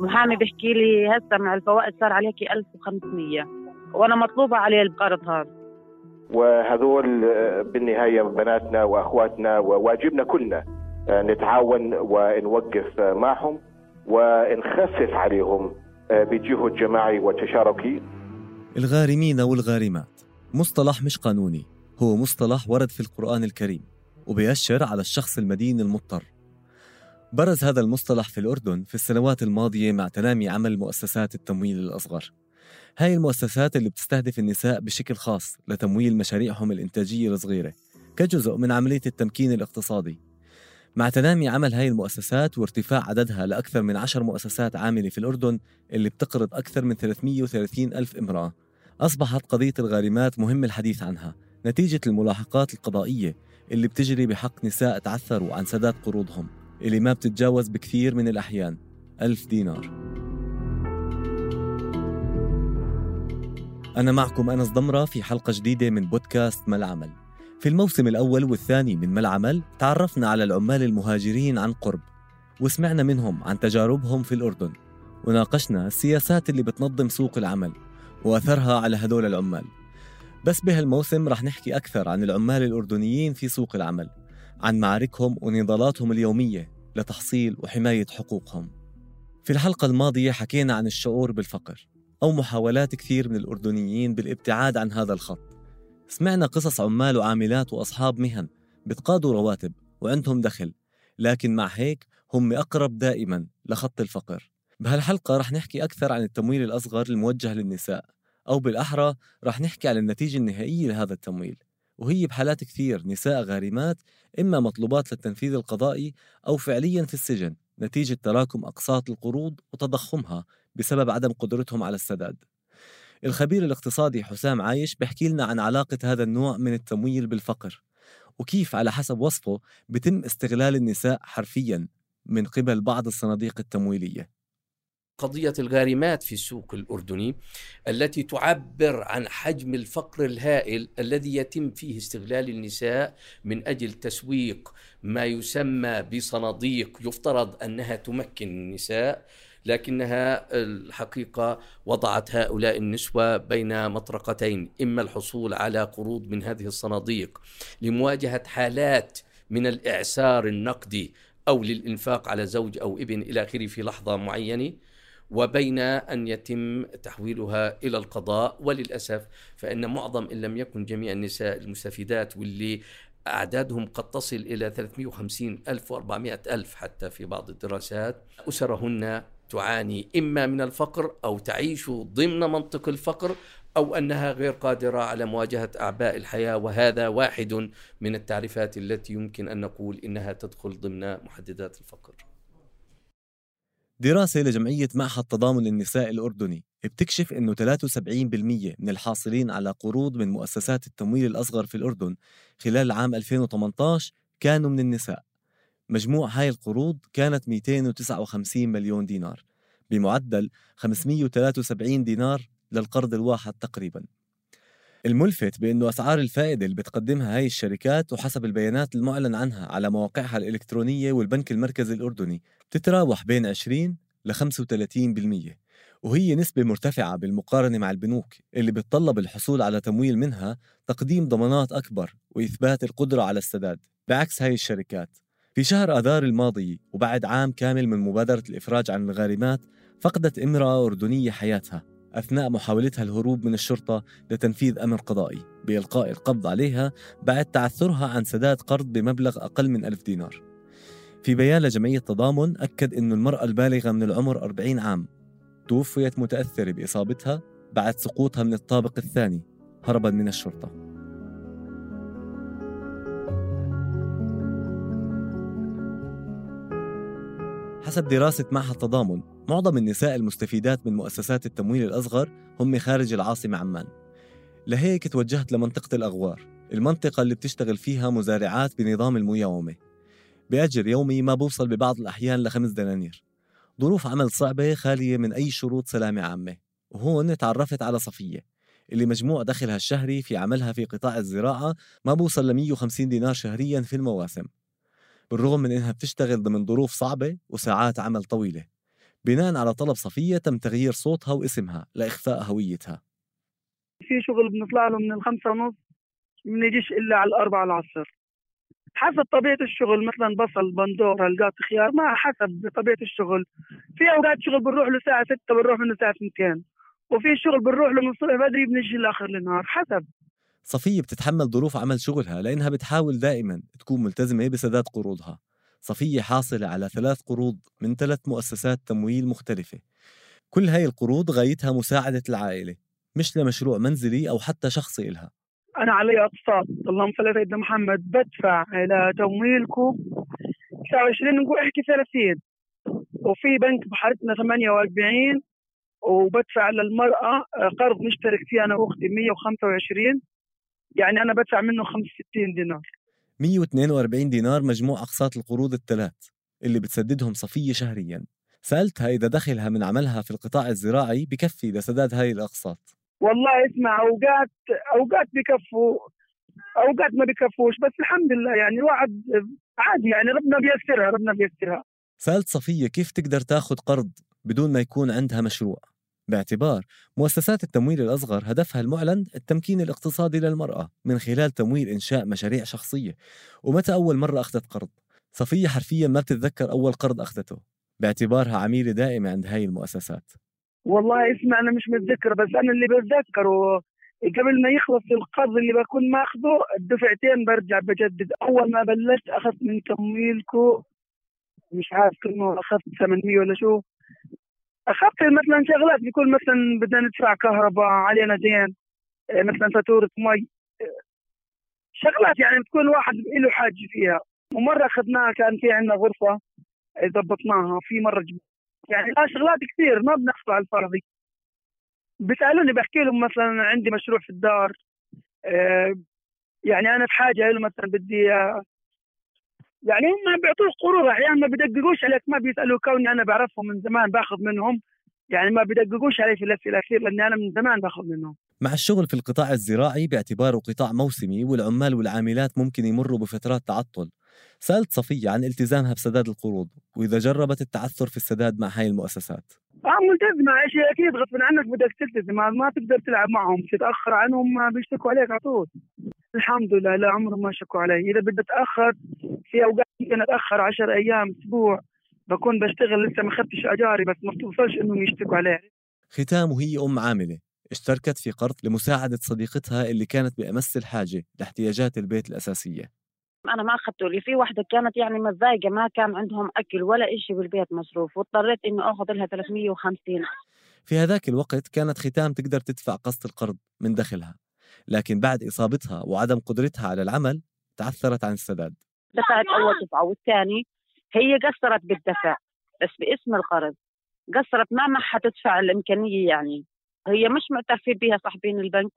محامي بيحكي لي هسه مع الفوائد صار عليكي 1500 وأنا مطلوبة عليه القرض هذا. وهذول بالنهاية بناتنا وأخواتنا وواجبنا كلنا نتعاون ونوقف معهم ونخفف عليهم بجهد جماعي وتشاركي. الغارمين والغارمات مصطلح مش قانوني هو مصطلح ورد في القرآن الكريم وبيشر على الشخص المدين المضطر. برز هذا المصطلح في الأردن في السنوات الماضية مع تنامي عمل مؤسسات التمويل الأصغر. هاي المؤسسات اللي بتستهدف النساء بشكل خاص لتمويل مشاريعهم الإنتاجية الصغيرة كجزء من عملية التمكين الاقتصادي. مع تنامي عمل هاي المؤسسات وارتفاع عددها لأكثر من عشر مؤسسات عاملة في الأردن اللي بتقرض أكثر من 330 ألف امرأة أصبحت قضية الغارمات مهم الحديث عنها. نتيجة الملاحقات القضائية اللي بتجري بحق نساء تعثروا عن سداد قروضهم. اللي ما بتتجاوز بكثير من الأحيان. ألف دينار. أنا معكم أنس ضمرة في حلقة جديدة من بودكاست ما العمل في الموسم الأول والثاني من ما العمل تعرفنا على العمال المهاجرين عن قرب وسمعنا منهم عن تجاربهم في الأردن. وناقشنا السياسات اللي بتنظم سوق العمل وأثرها على هدول العمال. بس بهالموسم رح نحكي أكثر عن العمال الأردنيين في سوق العمل. عن معاركهم ونضالاتهم اليومية لتحصيل وحماية حقوقهم. في الحلقة الماضية حكينا عن الشعور بالفقر أو محاولات كثير من الأردنيين بالابتعاد عن هذا الخط. سمعنا قصص عمال وعاملات وأصحاب مهن بتقاضوا رواتب وعندهم دخل لكن مع هيك هم أقرب دائما لخط الفقر. بهالحلقة رح نحكي أكثر عن التمويل الأصغر الموجه للنساء أو بالأحرى رح نحكي على النتيجة النهائية لهذا التمويل. وهي بحالات كثير نساء غارمات إما مطلوبات للتنفيذ القضائي أو فعليا في السجن نتيجة تراكم أقساط القروض وتضخمها بسبب عدم قدرتهم على السداد. الخبير الاقتصادي حسام عايش بيحكي لنا عن علاقة هذا النوع من التمويل بالفقر وكيف على حسب وصفه بتم استغلال النساء حرفيا من قبل بعض الصناديق التمويلية. قضية الغارمات في السوق الأردني التي تعبر عن حجم الفقر الهائل الذي يتم فيه استغلال النساء من أجل تسويق ما يسمى بصناديق. يفترض أنها تمكن النساء لكنها الحقيقة وضعت هؤلاء النسوة بين مطرقتين إما الحصول على قروض من هذه الصناديق لمواجهة حالات من الإعسار النقدي أو للإنفاق على زوج أو ابن إلى آخره في لحظة معينة وبين أن يتم تحويلها إلى القضاء وللأسف فإن معظم إن لم يكن جميع النساء المستفيدات واللي أعدادهم قد تصل إلى 350 ألف و400 ألف حتى في بعض الدراسات أسرهن تعاني إما من الفقر أو تعيش ضمن منطق الفقر أو أنها غير قادرة على مواجهة أعباء الحياة وهذا واحد من التعريفات التي يمكن أن نقول إنها تدخل ضمن محددات الفقر. دراسة لجمعية معهد تضامن النساء الأردني بتكشف أنه 73% من الحاصلين على قروض من مؤسسات التمويل الأصغر في الأردن خلال عام 2018 كانوا من النساء. مجموع هاي القروض كانت 259 مليون دينار بمعدل 573 دينار للقرض الواحد تقريبا. الملفت بأنه أسعار الفائدة اللي بتقدمها هاي الشركات وحسب البيانات المعلن عنها على مواقعها الإلكترونية والبنك المركزي الأردني بتتراوح بين 20 ل 35% وهي نسبة مرتفعة بالمقارنة مع البنوك اللي بتطلب الحصول على تمويل منها تقديم ضمانات أكبر وإثبات القدرة على السداد. بعكس هاي الشركات في شهر آذار الماضي وبعد عام كامل من مبادرة الإفراج عن الغارمات فقدت إمرأة أردنية حياتها أثناء محاولتها الهروب من الشرطة لتنفيذ أمر قضائي بإلقاء القبض عليها بعد تعثرها عن سداد قرض بمبلغ أقل من ألف دينار. في بيان لجمعية تضامن أكد أن المرأة البالغة من العمر 40 عام توفيت متأثرة بإصابتها بعد سقوطها من الطابق الثاني هربا من الشرطة. حسب دراسة معهد تضامن معظم النساء المستفيدات من مؤسسات التمويل الأصغر هم خارج العاصمة عمان. لهيك توجهت لمنطقة الأغوار المنطقة اللي بتشتغل فيها مزارعات بنظام المياومة بأجر يومي ما بوصل ببعض الأحيان لخمس دنانير. ظروف عمل صعبة خالية من أي شروط سلامة عامة. وهون تعرفت على صفية اللي مجموع دخلها الشهري في عملها في قطاع الزراعة ما بوصل ل 150 دينار شهريا في المواسم. بالرغم من إنها بتشتغل ضمن ظروف صعبة وساعات عمل طويلة. بناء على طلب صفية تم تغيير صوتها واسمها لإخفاء هويتها. في شغل بنطلع له من الخمسة ونص بنجيش إلا على الأربعة العصر. حسب طبيعة الشغل مثلا بصل بندورة القاط خيار ما حسب طبيعة الشغل. في أوقات شغل بنروح له الساعة 6 بنروح منه الساعة 2 وفي شغل بنروح له من الصبح بدري بنجي لآخر النهار حسب. صفية بتتحمل ظروف عمل شغلها لأنها بتحاول دائما تكون ملتزمة بسداد قروضها. صفية حاصلة على ثلاث قروض من ثلاث مؤسسات تمويل مختلفة. كل هاي القروض غايتها مساعدة العائلة مش لمشروع منزلي أو حتى شخصي إلها. علي أقساط اللهم صل على سيدنا محمد. بدفع إلى تمويلكم. 29 نقول أحكي 30 وفي بنك بحارتنا 48 وبدفع للمرأة قرض نشترك فيه أنا وأختي 125 يعني أنا بدفع منه 65 دينار. 142 دينار مجموع أقساط القروض الثلاث اللي بتسددهم صفية شهريا. سألتها إذا دخلها من عملها في القطاع الزراعي بكفي لسداد هاي الأقساط. والله اسمع أوقات أوقات بكفوا أوقات ما بكفوش بس الحمد لله يعني الواحد عادي يعني ربنا بيسرها ربنا بيسرها صفية كيف تقدر تاخذ قرض بدون ما يكون عندها مشروع؟ باعتبار مؤسسات التمويل الأصغر هدفها المعلن التمكين الاقتصادي للمرأة من خلال تمويل إنشاء مشاريع شخصية. ومتى أول مرة أخذت قرض؟ صفية حرفيا ما بتتذكر أول قرض أخذته. باعتبارها عميلة دائمة عند هاي المؤسسات. والله اسمع أنا مش متذكر بس أنا اللي بتذكره قبل ما يخلص القرض اللي بكون ماخذه الدفعتين برجع بجدد. أول ما بلشت أخذت من تمويلكو مش عارف كم أخذت 800 ولا شو. أخذت مثلا شغلات بيكون مثلا بدنا ندفع كهرباء علينا دين إيه، مثلا فاتورة مي. شغلات يعني بتكون الواحد له حاجة فيها. ومرة أخذناها كان في عندنا غرفة ضبطناها في مرة جب... يعني لا شغلات كثير ما بنحصل على الفرضي. بيسالوني بحكي لهم مثلا عندي مشروع في الدار إيه، يعني أنا في حاجة له مثلا بدي يعني هم بيعطوك قروض أحيانا ما بيدققوش عليك ما بيسألوا كوني أنا بعرفهم من زمان باخذ منهم. يعني ما بيدققوش علي في الأسئلة الاخير لأني أنا من زمان باخذ منهم. مع الشغل في القطاع الزراعي باعتباره قطاع موسمي والعمال والعاملات ممكن يمروا بفترات تعطل. سألت صفية عن التزامها بسداد القروض وإذا جربت التعثر في السداد مع هاي المؤسسات. آه ملتزمة. شيء أكيد غصب عنك بدك تلتزم. ما تقدر تلعب معهم. تتأخر عنهم ما بيشتكوا عليك على طول. الحمد لله لا عمرهم ما شكوا علي. إذا بدي أتأخر في أوقات ممكن أتأخر 10 أيام أسبوع. بكون بشتغل لسه ما اخذتش أجاري بس ما بتوصلش إنهم يشتكوا عليه ختام وهي أم عاملة. اشتركت في قرض لمساعدة صديقتها اللي كانت بأمس الحاجة لاحتياجات البيت الأساسية. أنا ما أخذته. لي في وحدة كانت يعني متضايقة ما كان عندهم أكل ولا إشي بالبيت مصروف واضطريت إنه آخذ لها 350 في هذاك الوقت كانت ختام تقدر تدفع قسط القرض من دخلها لكن بعد إصابتها وعدم قدرتها على العمل تعثرت عن السداد. دفعت أول دفعة والثاني هي قصرت بالدفع بس باسم القرض. قصرت ما معها تدفع الإمكانية يعني. هي مش معترفين بها صاحبين البنك.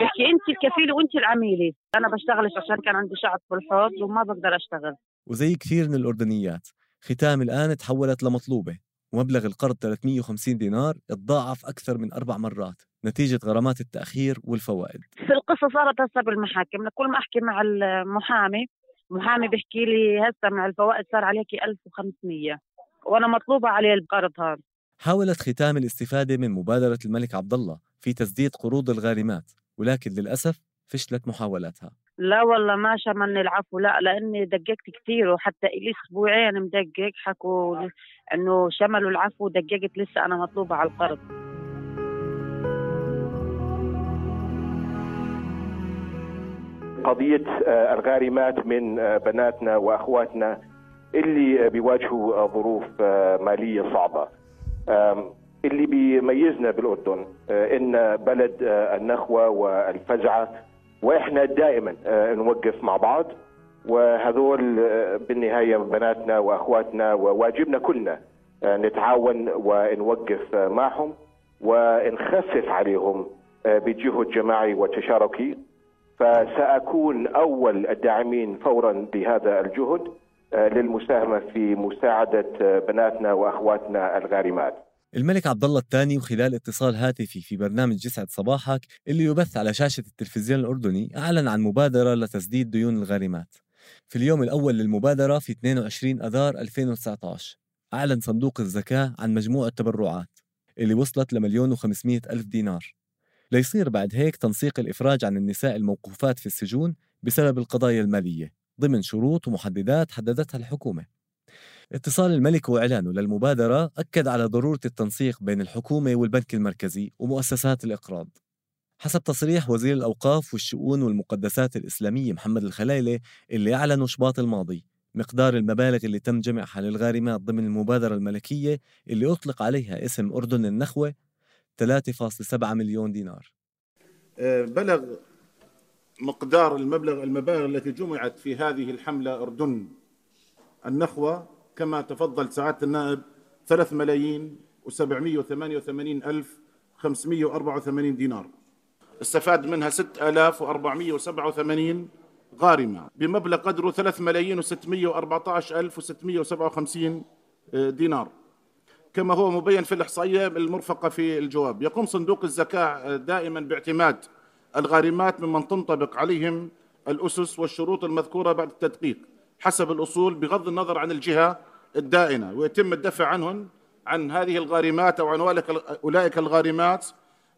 بحكي انت الكفيلة وانت العميلة. أنا بشتغلش عشان كان عندي شعب في الحوض وما بقدر أشتغل. وزي كثير من الأردنيات ختام الآن تحولت لمطلوبة. ومبلغ القرض 350 دينار تضاعف أكثر من أربع مرات. نتيجة غرامات التأخير والفوائد. في القصة صارت هسه بالمحاكم. كل ما أحكي مع المحامي محامي بيحكي لي هسه مع الفوائد صار عليك 1500 وأنا مطلوبة عليه القرض هذا. حاولت ختام الاستفادة من مبادرة الملك عبد الله في تسديد قروض الغارمات ولكن للأسف فشلت محاولاتها. لا والله ما شملني العفو لا لأني دققت كثير وحتى لي أسبوعين مدقق حكوا إنه شملوا العفو دققت لسه أنا مطلوبة على القرض. قضية آه، الغارمات من آه، بناتنا وأخواتنا اللي بيواجهوا ظروف آه، مالية صعبة. اللي بيميزنا بالأردن إن بلد النخوة والفزعة وإحنا دائما نوقف مع بعض وهذول بالنهاية بناتنا وأخواتنا وواجبنا كلنا نتعاون ونوقف معهم ونخفف عليهم بجهد جماعي وتشاركي. فسأكون أول الداعمين فورا بهذا الجهد. للمساهمة في مساعدة بناتنا وأخواتنا الغارمات. الملك عبد الله الثاني وخلال اتصال هاتفي في برنامج يسعد صباحك اللي يبث على شاشة التلفزيون الأردني أعلن عن مبادرة لتسديد ديون الغارمات. في اليوم الأول للمبادرة في 22 أذار 2019 أعلن صندوق الزكاة عن مجموع التبرعات اللي وصلت لمليون وخمسمائة ألف دينار. ليصير بعد هيك تنسيق الإفراج عن النساء الموقوفات في السجون بسبب القضايا المالية. ضمن شروط ومحددات حددتها الحكومة. اتصال الملك وإعلانه للمبادرة أكد على ضرورة التنسيق بين الحكومة والبنك المركزي ومؤسسات الإقراض. حسب تصريح وزير الأوقاف والشؤون والمقدسات الإسلامية محمد الخلايلة اللي أعلنوا شباط الماضي مقدار المبالغ اللي تم جمعها للغارمات ضمن المبادرة الملكية اللي أطلق عليها اسم أردن النخوة 3.7 مليون دينار. آه، بلغ مقدار المبلغ المبالغ التي جمعت في هذه الحملة أردن. النخوة كما تفضل سعادة النائب 3 ملايين و788 ألف 584 دينار. استفاد منها 6487 غارمة. بمبلغ قدره 3 ملايين و614 ألف و657 آه، دينار. كما هو مبين في الإحصائية المرفقة في الجواب يقوم صندوق الزكاة دائما باعتماد الغارمات ممن تنطبق عليهم الأسس والشروط المذكورة بعد التدقيق حسب الأصول بغض النظر عن الجهة الدائنة ويتم الدفع عنهن عن هذه الغارمات أو عن أولئك الغارمات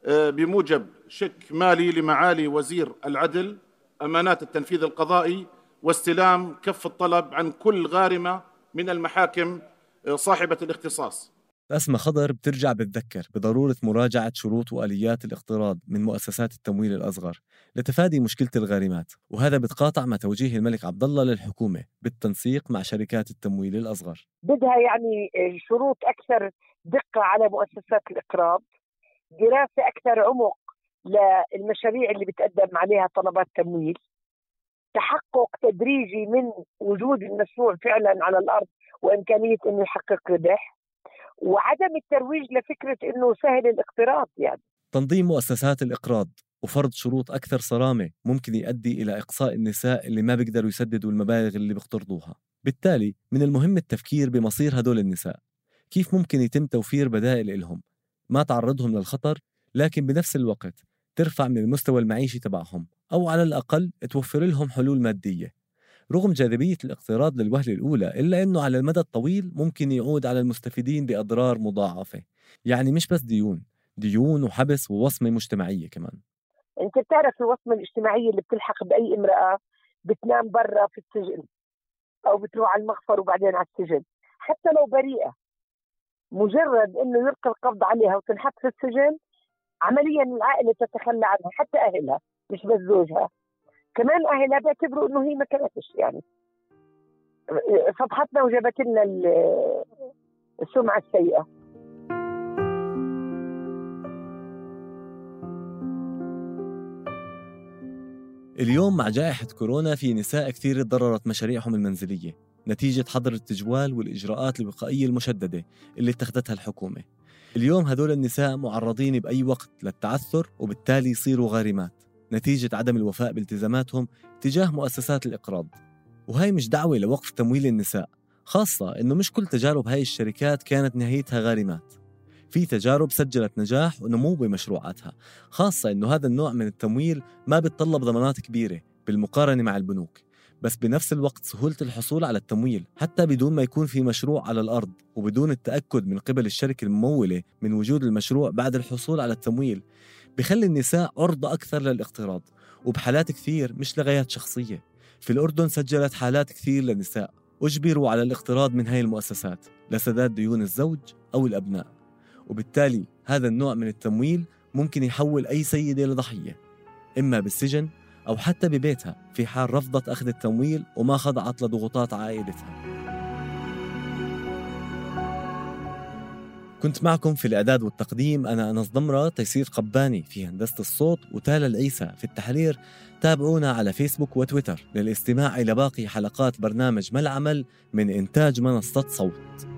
آه، بموجب شك مالي لمعالي وزير العدل أمانات التنفيذ القضائي واستلام كف الطلب عن كل غارمة من المحاكم آه، صاحبة الاختصاص. أسمى خضر بترجع بتذكر بضرورة مراجعة شروط وآليات الاقتراض من مؤسسات التمويل الأصغر لتفادي مشكلة الغارمات وهذا بتقاطع مع توجيه الملك عبد الله للحكومة بالتنسيق مع شركات التمويل الأصغر. بدها يعني شروط أكثر دقة على مؤسسات الإقراض دراسة أكثر عمق للمشاريع اللي بتقدم عليها طلبات تمويل تحقق تدريجي من وجود المشروع فعلا على الأرض وإمكانية أنه يحقق ربح وعدم الترويج لفكرة إنه سهل الاقتراض يعني. تنظيم مؤسسات الإقراض وفرض شروط أكثر صرامة ممكن يؤدي إلى إقصاء النساء اللي ما بيقدروا يسددوا المبالغ اللي بيقترضوها. بالتالي من المهم التفكير بمصير هدول النساء. كيف ممكن يتم توفير بدائل لهم ما تعرضهم للخطر لكن بنفس الوقت ترفع من المستوى المعيشي تبعهم أو على الأقل توفر لهم حلول مادية. رغم جاذبية الاقتراض للوهلة الأولى إلا أنه على المدى الطويل ممكن يعود على المستفيدين بأضرار مضاعفة. يعني مش بس ديون ديون وحبس ووصمة مجتمعية كمان. أنت بتعرف الوصمة الاجتماعية اللي بتلحق بأي امرأة بتنام برا في السجن أو بتروح على المخفر وبعدين على السجن. حتى لو بريئة مجرد إنه يلقى القبض عليها وتنحط في السجن عمليا العائلة تتخلى عنها حتى أهلها مش بس زوجها. كمان اهلها بيعتبروا إنه هي ما كانتش يعني. فضحتنا وجابت لنا السمعة السيئة. اليوم مع جائحة كورونا في نساء كثير تضررت مشاريعهم المنزلية نتيجة حظر التجوال والإجراءات الوقائية المشددة اللي اتخذتها الحكومة. اليوم هدول النساء معرضين بأي وقت للتعثر وبالتالي يصيروا غارمات. نتيجة عدم الوفاء بالتزاماتهم تجاه مؤسسات الإقراض. وهي مش دعوة لوقف تمويل النساء خاصة إنه مش كل تجارب هاي الشركات كانت نهايتها غارمات. في تجارب سجلت نجاح ونمو بمشروعاتها خاصة إنه هذا النوع من التمويل ما بيتطلب ضمانات كبيرة بالمقارنة مع البنوك. بس بنفس الوقت سهولة الحصول على التمويل حتى بدون ما يكون في مشروع على الأرض وبدون التأكد من قبل الشركة الممولة من وجود المشروع بعد الحصول على التمويل. بخلي النساء عرضة أكثر للاقتراض وبحالات كثير مش لغايات شخصية. في الأردن سجلت حالات كثير لنساء أجبروا على الاقتراض من هاي المؤسسات لسداد ديون الزوج أو الأبناء. وبالتالي هذا النوع من التمويل ممكن يحول أي سيدة لضحية إما بالسجن أو حتى ببيتها في حال رفضت أخذ التمويل وما خضعت لضغوطات عائلتها. كنت معكم في الإعداد والتقديم. أنا أنس ضمرة تيسير قباني في هندسة الصوت وتالا العيسى في التحرير. تابعونا على فيسبوك وتويتر للاستماع إلى باقي حلقات برنامج ما العمل من إنتاج منصة صوت.